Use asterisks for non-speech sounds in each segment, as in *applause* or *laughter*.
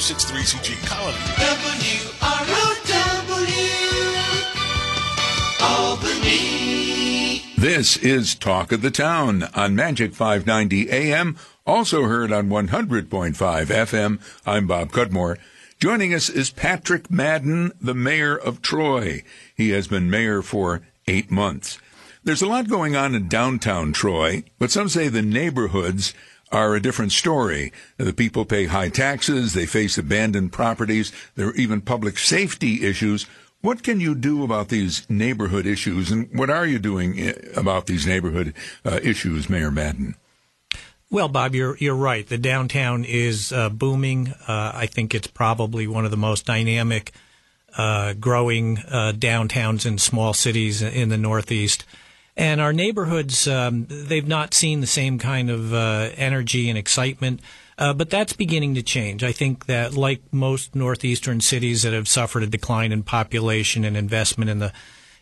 9263CG Colony. WROW Albany. This is Talk of the Town on Magic 590 AM, also heard on 100.5 FM. I'm Bob Cudmore. Joining us is Patrick Madden, the mayor of Troy. He has been mayor for eight months. There's a lot going on in downtown Troy, but some say the neighborhoods are a different story. The people pay high taxes, they face abandoned properties, there are even public safety issues. What can you do about these neighborhood issues, and what are you doing about these neighborhood uh, issues, Mayor Madden? Well, Bob, you're you're right. The downtown is uh, booming. Uh, I think it's probably one of the most dynamic, uh, growing uh, downtowns in small cities in the Northeast. And our neighborhoods, um, they've not seen the same kind of uh, energy and excitement. Uh, but that's beginning to change. I think that, like most northeastern cities that have suffered a decline in population and investment in the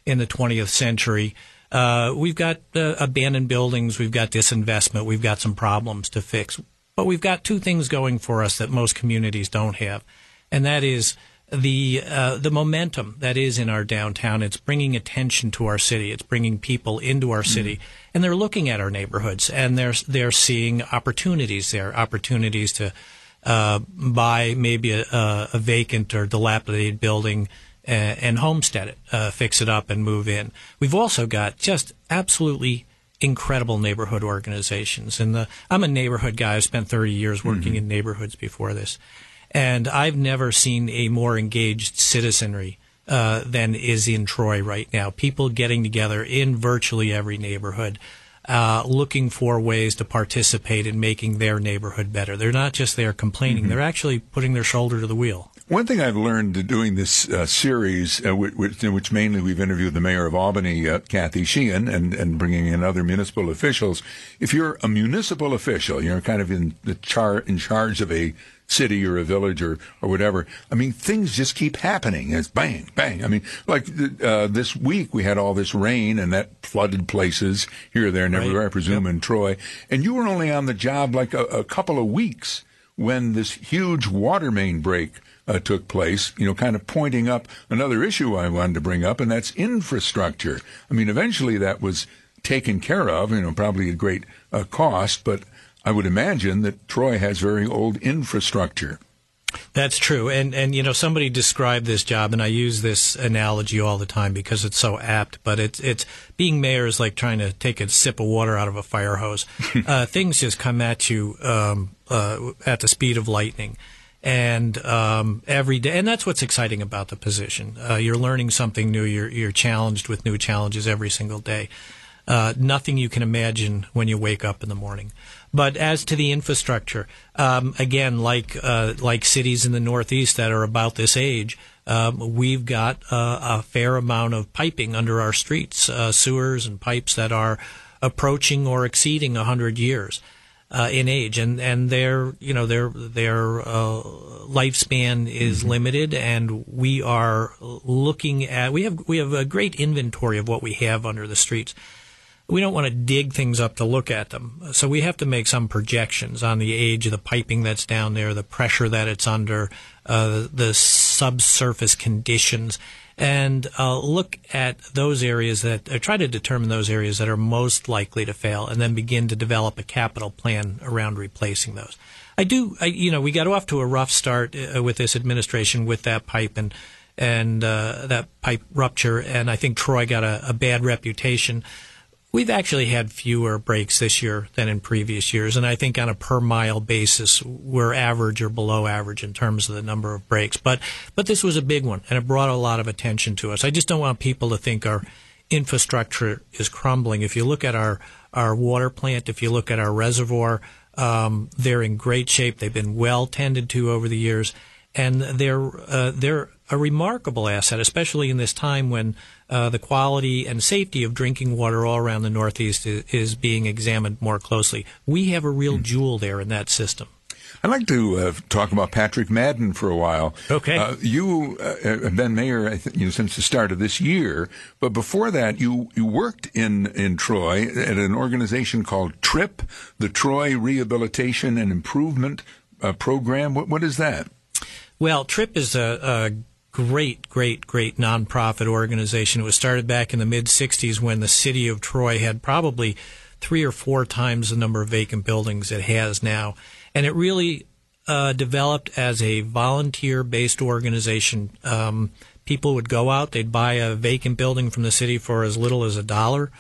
in the 20th century, uh, we've got uh, abandoned buildings, we've got disinvestment, we've got some problems to fix. But we've got two things going for us that most communities don't have, and that is the uh, the momentum that is in our downtown. It's bringing attention to our city. It's bringing people into our city, mm. and they're looking at our neighborhoods and they're they're seeing opportunities there, opportunities to uh, buy maybe a, a, vacant or dilapidated building and, and homestead it, uh, fix it up, and move in. We've also got just absolutely incredible neighborhood organizations. And the, I'm a neighborhood guy. I've spent 30 years working mm-hmm. in neighborhoods before this. And I've never seen a more engaged citizenry uh, than is in Troy right now. People getting together in virtually every neighborhood. Uh, looking for ways to participate in making their neighborhood better. They're not just there complaining; mm-hmm. they're actually putting their shoulder to the wheel. One thing I've learned doing this uh, series, uh, which, in which mainly we've interviewed the mayor of Albany, uh, Kathy Sheehan, and, and bringing in other municipal officials. If you're a municipal official, you're kind of in the char- in charge of a city or a village or, or whatever. I mean, things just keep happening. It's bang, bang. I mean, like uh, this week we had all this rain and that flooded places here, there, and everywhere, I presume, yep. in Troy. And you were only on the job like a, a couple of weeks when this huge water main break uh, took place, you know, kind of pointing up another issue I wanted to bring up, and that's infrastructure. I mean, eventually that was taken care of, you know, probably at great uh, cost, but I would imagine that Troy has very old infrastructure. That's true. And, and, you know, somebody described this job, and I use this analogy all the time because it's so apt, but it's, it's being mayor is like trying to take a sip of water out of a fire hose. *laughs* uh, things just come at you, um, uh, at the speed of lightning. And, um, every day, and that's what's exciting about the position. Uh, you're learning something new. You're, you're challenged with new challenges every single day. Uh, nothing you can imagine when you wake up in the morning. But as to the infrastructure, um, again, like uh, like cities in the Northeast that are about this age, um, we've got uh, a fair amount of piping under our streets, uh, sewers and pipes that are approaching or exceeding hundred years. Uh, in age, and and their you know their their uh, lifespan is mm-hmm. limited, and we are looking at we have we have a great inventory of what we have under the streets we don't want to dig things up to look at them. So we have to make some projections on the age of the piping that's down there, the pressure that it's under, uh, the subsurface conditions, and uh, look at those areas that uh, try to determine those areas that are most likely to fail, and then begin to develop a capital plan around replacing those. I do, I, you know, we got off to a rough start uh, with this administration with that pipe and and uh, that pipe rupture, and I think Troy got a, a bad reputation. We've actually had fewer breaks this year than in previous years, and I think on a per mile basis, we're average or below average in terms of the number of breaks. But but this was a big one, and it brought a lot of attention to us. I just don't want people to think our infrastructure is crumbling. If you look at our our water plant, if you look at our reservoir, um, they're in great shape. They've been well tended to over the years, and they're uh, they're a remarkable asset, especially in this time when uh, the quality and safety of drinking water all around the Northeast is, is being examined more closely. We have a real mm. jewel there in that system. I'd like to uh, talk about Patrick Madden for a while. Okay. Uh, you uh, have been mayor think, you know, since the start of this year, but before that, you, you worked in, in Troy at an organization called TRIP, the Troy Rehabilitation and Improvement uh, Program. What, what is that? Well, TRIP is a, a great, great, great nonprofit organization. It was started back in the mid 60s when the city of Troy had probably three or four times the number of vacant buildings it has now. And it really uh, developed as a volunteer based organization. Um, people would go out, they'd buy a vacant building from the city for as little as a dollar,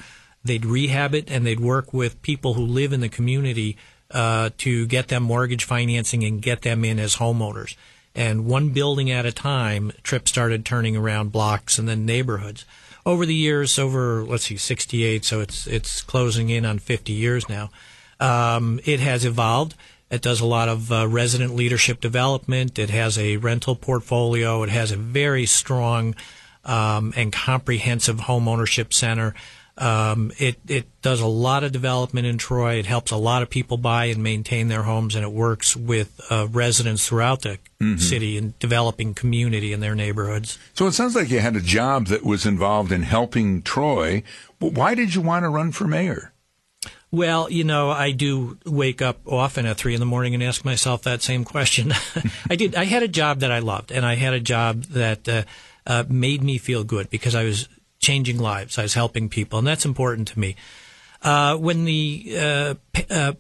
they'd rehab it, and they'd work with people who live in the community uh, to get them mortgage financing and get them in as homeowners. And one building at a time, Trip started turning around blocks and then neighborhoods. Over the years, over let's see, 68, so it's it's closing in on 50 years now. Um, it has evolved. It does a lot of uh, resident leadership development. It has a rental portfolio. It has a very strong um, and comprehensive home ownership center. Um, it it does a lot of development in Troy. It helps a lot of people buy and maintain their homes, and it works with uh, residents throughout the mm-hmm. city and developing community in their neighborhoods. So it sounds like you had a job that was involved in helping Troy. But why did you want to run for mayor? Well, you know, I do wake up often at three in the morning and ask myself that same question. *laughs* I did. I had a job that I loved, and I had a job that uh, uh, made me feel good because I was changing lives. I was helping people, and that's important to me. Uh, when the uh, uh,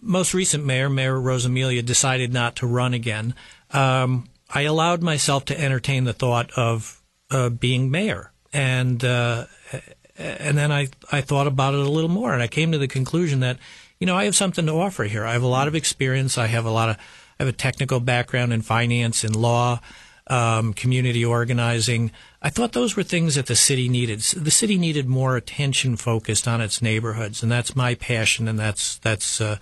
most recent mayor, Mayor Rosamilia, decided not to run again, um, I allowed myself to entertain the thought of uh, being mayor, and uh, and then I I thought about it a little more, and I came to the conclusion that you know I have something to offer here. I have a lot of experience. I have a lot of I have a technical background in finance and law um, community organizing. I thought those were things that the city needed. The city needed more attention focused on its neighborhoods, and that's my passion, and that's that's uh,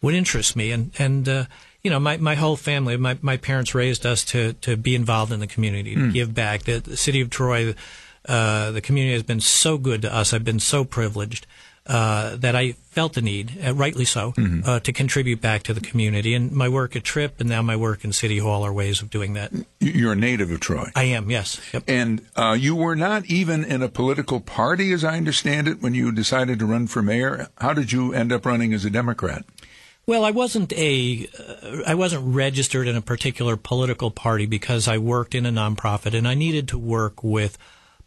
what interests me. And and uh, you know, my, my whole family, my, my parents raised us to to be involved in the community, to mm. give back. The, the, city of Troy, uh, the community has been so good to us. I've been so privileged uh, that I felt the need, uh, rightly so, mm-hmm. uh, to contribute back to the community. And my work at TRIP and now my work in City Hall are ways of doing that. You're a native of Troy. I am, yes. Yep. And uh, you were not even in a political party, as I understand it, when you decided to run for mayor. How did you end up running as a Democrat? Well, I wasn't a, uh, I wasn't registered in a particular political party because I worked in a nonprofit, and I needed to work with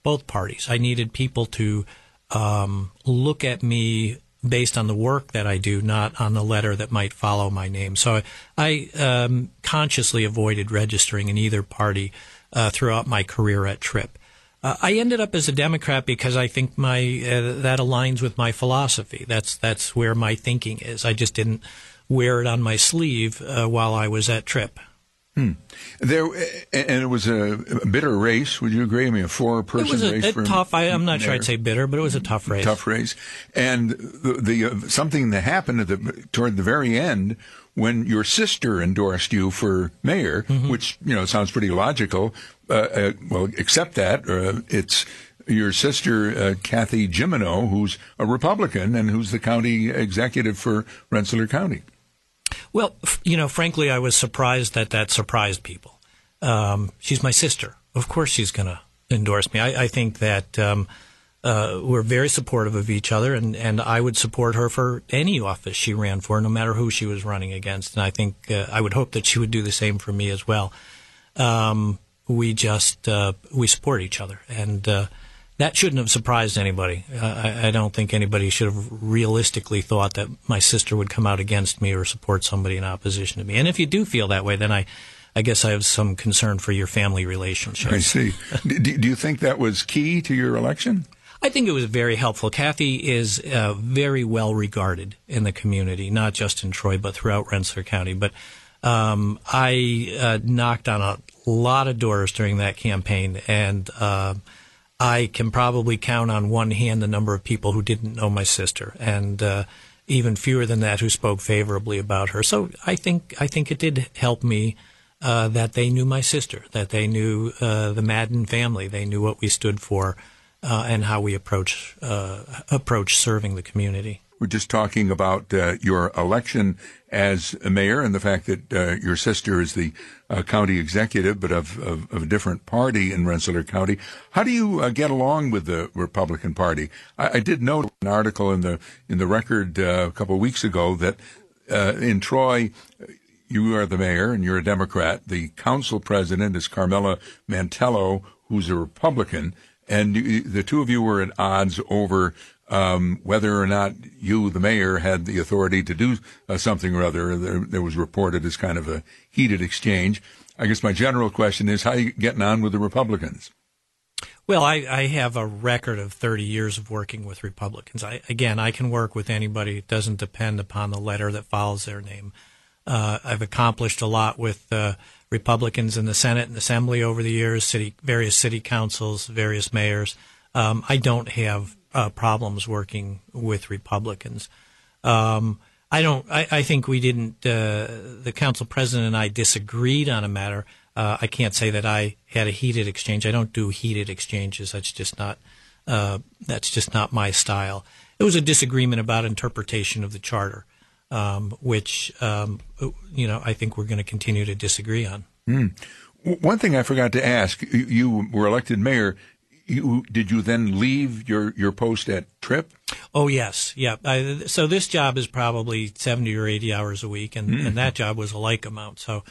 both parties. I needed people to um, look at me based on the work that I do, not on the letter that might follow my name. So I, um, consciously avoided registering in either party uh, throughout my career at Trip. Uh, I ended up as a Democrat because I think my uh, that aligns with my philosophy. That's that's where my thinking is. I just didn't wear it on my sleeve uh, while I was at Trip. Hmm. There and it was a bitter race. Would you agree? I mean, a four-person race. It was a, tough. I, am not sure I'd say bitter, but it was a tough race. Tough race, and the, the uh, something that happened at the toward the very end when your sister endorsed you for mayor, mm-hmm. which you know sounds pretty logical. Uh, uh, well, except that. Uh, it's your sister uh, Kathy Jimino, who's a Republican and who's the county executive for Rensselaer County. Well, you know, frankly, I was surprised that that surprised people. Um, she's my sister. Of course, she's going to endorse me. I, I think that um, uh, we're very supportive of each other, and, and I would support her for any office she ran for, no matter who she was running against. And I think uh, I would hope that she would do the same for me as well. Um, we just uh, we support each other, and uh, that shouldn't have surprised anybody. I, I, don't think anybody should have realistically thought that my sister would come out against me or support somebody in opposition to me. And if you do feel that way, then I, I guess I have some concern for your family relationship. I see. *laughs* do, do, you think that was key to your election? I think it was very helpful. Kathy is uh, very well regarded in the community, not just in Troy, but throughout Rensselaer County. But um, I uh, knocked on a lot of doors during that campaign, and uh, I can probably count on one hand the number of people who didn't know my sister, and uh, even fewer than that who spoke favorably about her. So I think I think it did help me uh, that they knew my sister, that they knew uh, the Madden family, they knew what we stood for, uh, and how we approach uh, approach serving the community. We're just talking about uh, your election as mayor and the fact that uh, your sister is the uh, county executive, but of, of, of, a different party in Rensselaer County. How do you uh, get along with the Republican Party? I, I, did note an article in the in the record uh, a couple of weeks ago that uh, in Troy you are the mayor and you're a Democrat. The council president is Carmella Mantello, who's a Republican, and the two of you were at odds over um, whether or not you, the mayor, had the authority to do uh, something or other. There, there, was reported as kind of a heated exchange. I guess my general question is, how are you getting on with the Republicans? Well, I, I have a record of 30 years of working with Republicans. I, again, I can work with anybody. It doesn't depend upon the letter that follows their name. Uh, I've accomplished a lot with uh, Republicans in the Senate and Assembly over the years, city, various city councils, various mayors. Um, I don't have uh, problems working with Republicans. Um, I don't. I, I, think we didn't. Uh, the council president and I disagreed on a matter. Uh, I can't say that I had a heated exchange. I don't do heated exchanges. That's just not. Uh, that's just not my style. It was a disagreement about interpretation of the charter, um, which um, you know I think we're going to continue to disagree on. Mm. One thing I forgot to ask: you were elected mayor you did you then leave your your post at Trip? Oh yes, yeah. I, so this job is probably seventy or eighty hours a week, and, mm. and that job was a like amount. So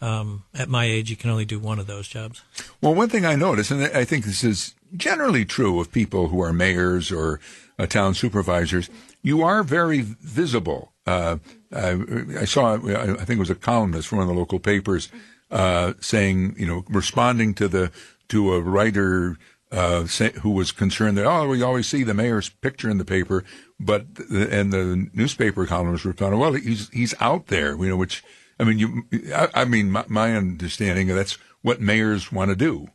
um, at my age, you can only do one of those jobs. Well, one thing I noticed, and I think this is generally true of people who are mayors or uh, town supervisors, you are very visible. Uh, I, I, saw, I think it was a columnist from one of the local papers uh, saying, you know, responding to the to a writer uh, say, who was concerned that oh we always see the mayor's picture in the paper, but and the newspaper columnists responded, well he's he's out there, you know, which I mean you I, I mean my, my, understanding that's what mayors want to do.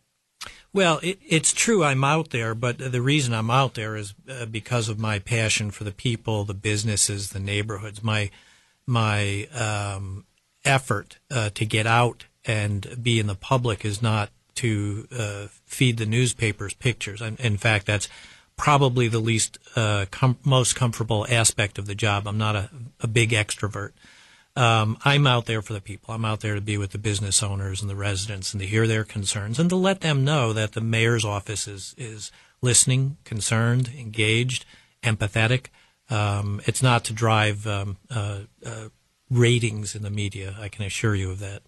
Well, it, it's true I'm out there, but the reason I'm out there is uh, because of my passion for the people, the businesses, the neighborhoods. My my um, effort uh, to get out and be in the public is not to uh, feed the newspapers pictures. In fact, that's probably the least uh, com- most comfortable aspect of the job. I'm not a, a big extrovert. Um, I'm out there for the people. I'm out there to be with the business owners and the residents and to hear their concerns and to let them know that the mayor's office is is listening, concerned, engaged, empathetic. Um, it's not to drive um, uh, uh, ratings in the media. I can assure you of that.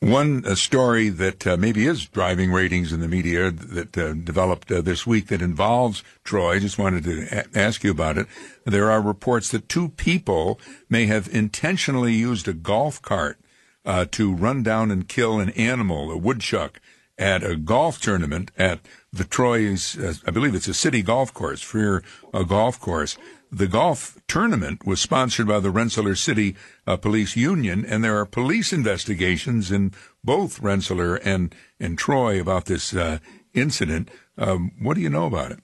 One uh, story that uh, maybe is driving ratings in the media that uh, developed uh, this week that involves Troy. I just wanted to a- ask you about it. There are reports that two people may have intentionally used a golf cart uh, to run down and kill an animal, a woodchuck, at a golf tournament at the Troy's, uh, I believe it's a city golf course, Frear Golf Course. The golf tournament was sponsored by the Rensselaer City uh, Police Union, and there are police investigations in both Rensselaer and, and Troy about this uh, incident. Um, what do you know about it?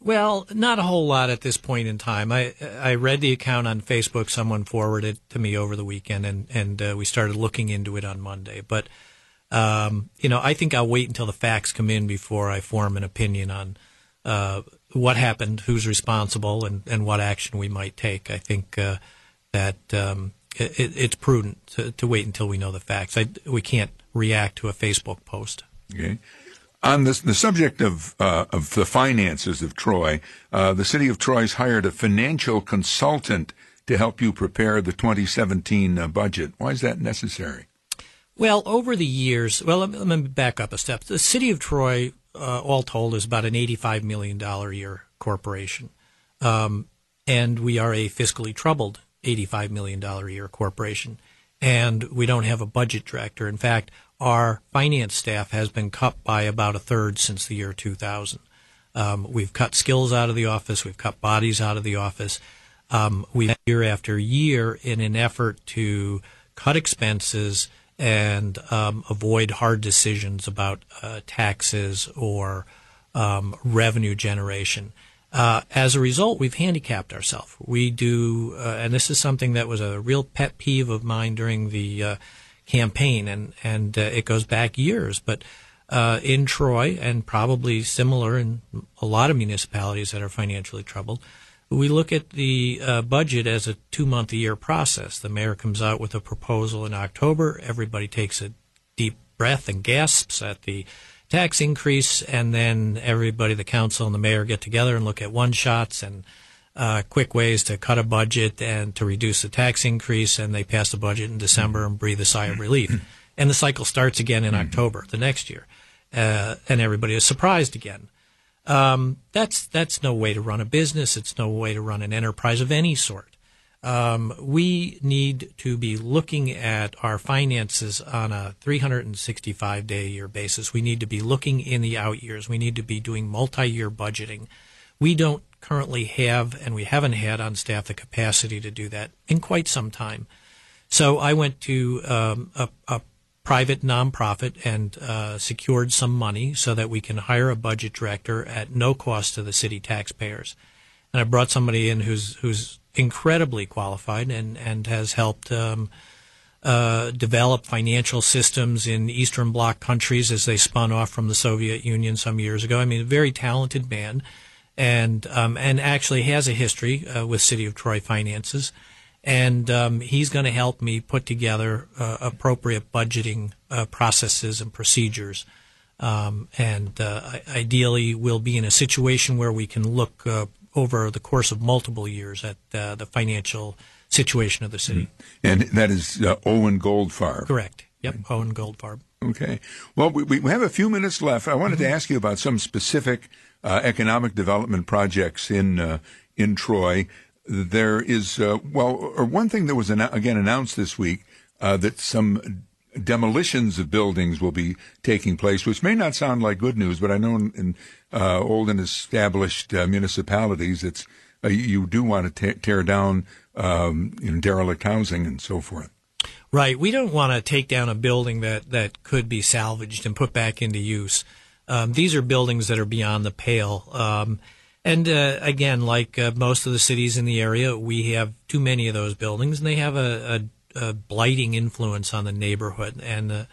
Well, not a whole lot at this point in time. I I read the account on Facebook. Someone forwarded it to me over the weekend, and and uh, we started looking into it on Monday. But um, you know, I think I'll wait until the facts come in before I form an opinion on uh, what happened, who's responsible, and, and what action we might take. I think uh, that um, it, it's prudent to, to, wait until we know the facts. I, we can't react to a Facebook post. Okay. On this, the subject of uh, of the finances of Troy, uh, the city of Troy's hired a financial consultant to help you prepare the 2017 uh, budget. Why is that necessary? Well, over the years, well, let me, let me back up a step. The city of Troy uh, all told, is about an $85 million a year corporation. Um, and we are a fiscally troubled $85 million a year corporation. And we don't have a budget director. In fact, our finance staff has been cut by about a third since the year 2000. Um, we've cut skills out of the office. We've cut bodies out of the office. Um, we year after year in an effort to cut expenses and um, avoid hard decisions about uh, taxes or um, revenue generation. Uh, as a result, we've handicapped ourselves. We do, uh, and this is something that was a real pet peeve of mine during the uh, campaign, and and uh, it goes back years. But uh, in Troy, and probably similar in a lot of municipalities that are financially troubled, we look at the uh, budget as a two month a year process. The mayor comes out with a proposal in October. Everybody takes a deep breath and gasps at the tax increase, and then everybody, the council and the mayor, get together and look at one shots and uh, quick ways to cut a budget and to reduce the tax increase, and they pass the budget in December and breathe a sigh of relief. And the cycle starts again in October the next year, uh, and everybody is surprised again. Um, that's that's no way to run a business. It's no way to run an enterprise of any sort. Um, we need to be looking at our finances on a 365 day a year basis. We need to be looking in the out years. We need to be doing multi year budgeting. We don't currently have, and we haven't had on staff the capacity to do that in quite some time. So I went to um, a, a, private nonprofit and uh, secured some money so that we can hire a budget director at no cost to the city taxpayers. And I brought somebody in who's who's incredibly qualified and and has helped. Um, uh, develop financial systems in Eastern Bloc countries as they spun off from the Soviet Union some years ago. I mean, a very talented man, and um, and actually has a history uh, with City of Troy finances, and um, he's going to help me put together uh, appropriate budgeting uh, processes and procedures. Um, and uh, ideally, we'll be in a situation where we can look uh, over the course of multiple years at uh, the financial situation of the city. And that is Owen Goldfarb. Correct. Yep, Owen Goldfarb. Okay. Well, we, we have a few minutes left. I wanted mm-hmm. to ask you about some specific uh, economic development projects in uh, in Troy. There is uh, well, or one thing that was an- again announced this week uh, that some demolitions of buildings will be taking place, which may not sound like good news, but I know in, in uh, old and established uh, municipalities, it's you do want to tear down um, you know, derelict housing and so forth. Right. We don't want to take down a building that, that could be salvaged and put back into use. Um, these are buildings that are beyond the pale. Um, and uh, again, like uh, most of the cities in the area, we have too many of those buildings, and they have a, a, a blighting influence on the neighborhood. And uh,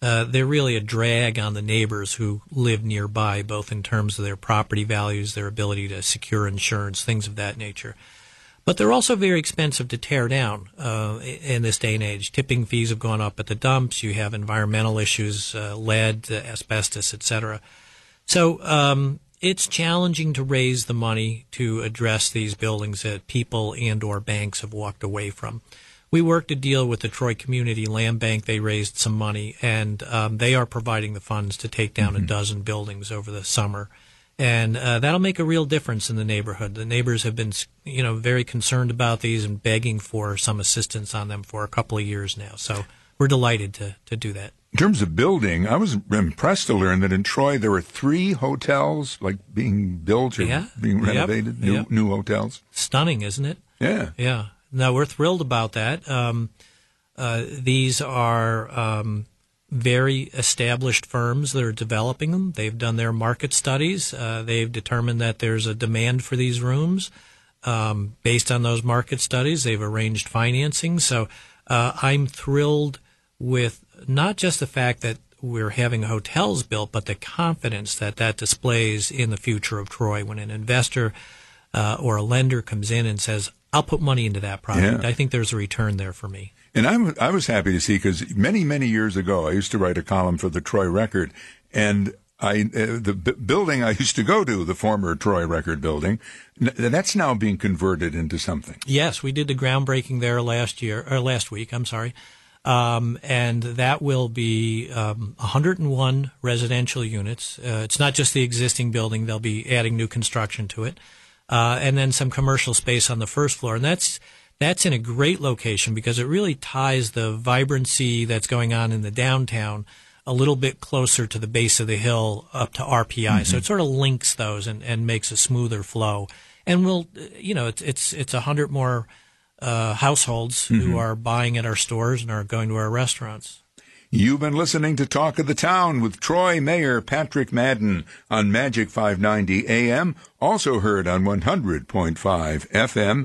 uh they're really a drag on the neighbors who live nearby, both in terms of their property values, their ability to secure insurance, things of that nature. But they're also very expensive to tear down uh, in this day and age. Tipping fees have gone up at the dumps. You have environmental issues, uh, lead, asbestos, etc. So um, it's challenging to raise the money to address these buildings that people and or banks have walked away from. We worked a deal with the Troy Community Land Bank. They raised some money, and um, they are providing the funds to take down mm-hmm. a dozen buildings over the summer and uh, that'll make a real difference in the neighborhood. The neighbors have been, you know, very concerned about these and begging for some assistance on them for a couple of years now. So we're delighted to to do that. In terms of building, I was impressed to learn that in Troy there were three hotels like being built or yeah. being renovated, yep. new yep. new hotels. Stunning, isn't it? Yeah, yeah. Now we're thrilled about that. Um, uh, these are. Um, very established firms that are developing them. They've done their market studies. Uh, they've determined that there's a demand for these rooms. Um, based on those market studies, they've arranged financing. So uh, I'm thrilled with not just the fact that we're having hotels built, but the confidence that that displays in the future of Troy when an investor uh, or a lender comes in and says, I'll put money into that project. Yeah. I think there's a return there for me. And I'm, I was happy to see because many, many years ago, I used to write a column for the Troy Record, and I uh, the b- building I used to go to, the former Troy Record building, n- that's now being converted into something. Yes, we did the groundbreaking there last year or last week. I'm sorry. Um, and that will be um, 101 residential units. Uh, it's not just the existing building; they'll be adding new construction to it, uh, and then some commercial space on the first floor. And that's that's in a great location because it really ties the vibrancy that's going on in the downtown a little bit closer to the base of the hill up to RPI. Mm-hmm. So it sort of links those and, and makes a smoother flow. And we'll, you know, it's, it's, it's a hundred more, uh, households mm-hmm. who are buying at our stores and are going to our restaurants. You've been listening to Talk of the Town with Troy Mayor Patrick Madden on Magic 590 AM, also heard on 100.5 FM